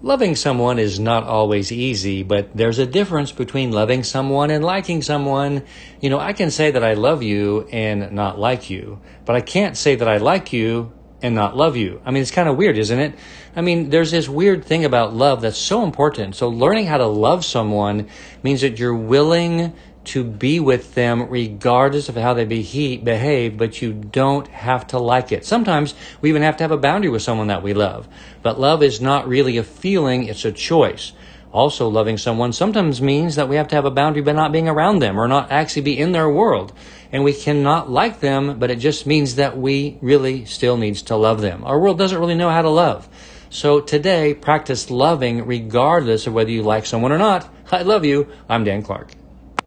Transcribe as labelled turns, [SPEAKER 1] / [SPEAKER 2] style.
[SPEAKER 1] Loving someone is not always easy, but there's a difference between loving someone and liking someone. You know, I can say that I love you and not like you, but I can't say that I like you and not love you. I mean, it's kind of weird, isn't it? I mean, there's this weird thing about love that's so important. So learning how to love someone means that you're willing to be with them regardless of how they behave, but you don't have to like it. Sometimes we even have to have a boundary with someone that we love. But love is not really a feeling, it's a choice. Also, loving someone sometimes means that we have to have a boundary by not being around them or not actually be in their world. And we cannot like them, but it just means that we really still needs to love them. Our world doesn't really know how to love. So today, practice loving regardless of whether you like someone or not. I love you. I'm Dan Clark.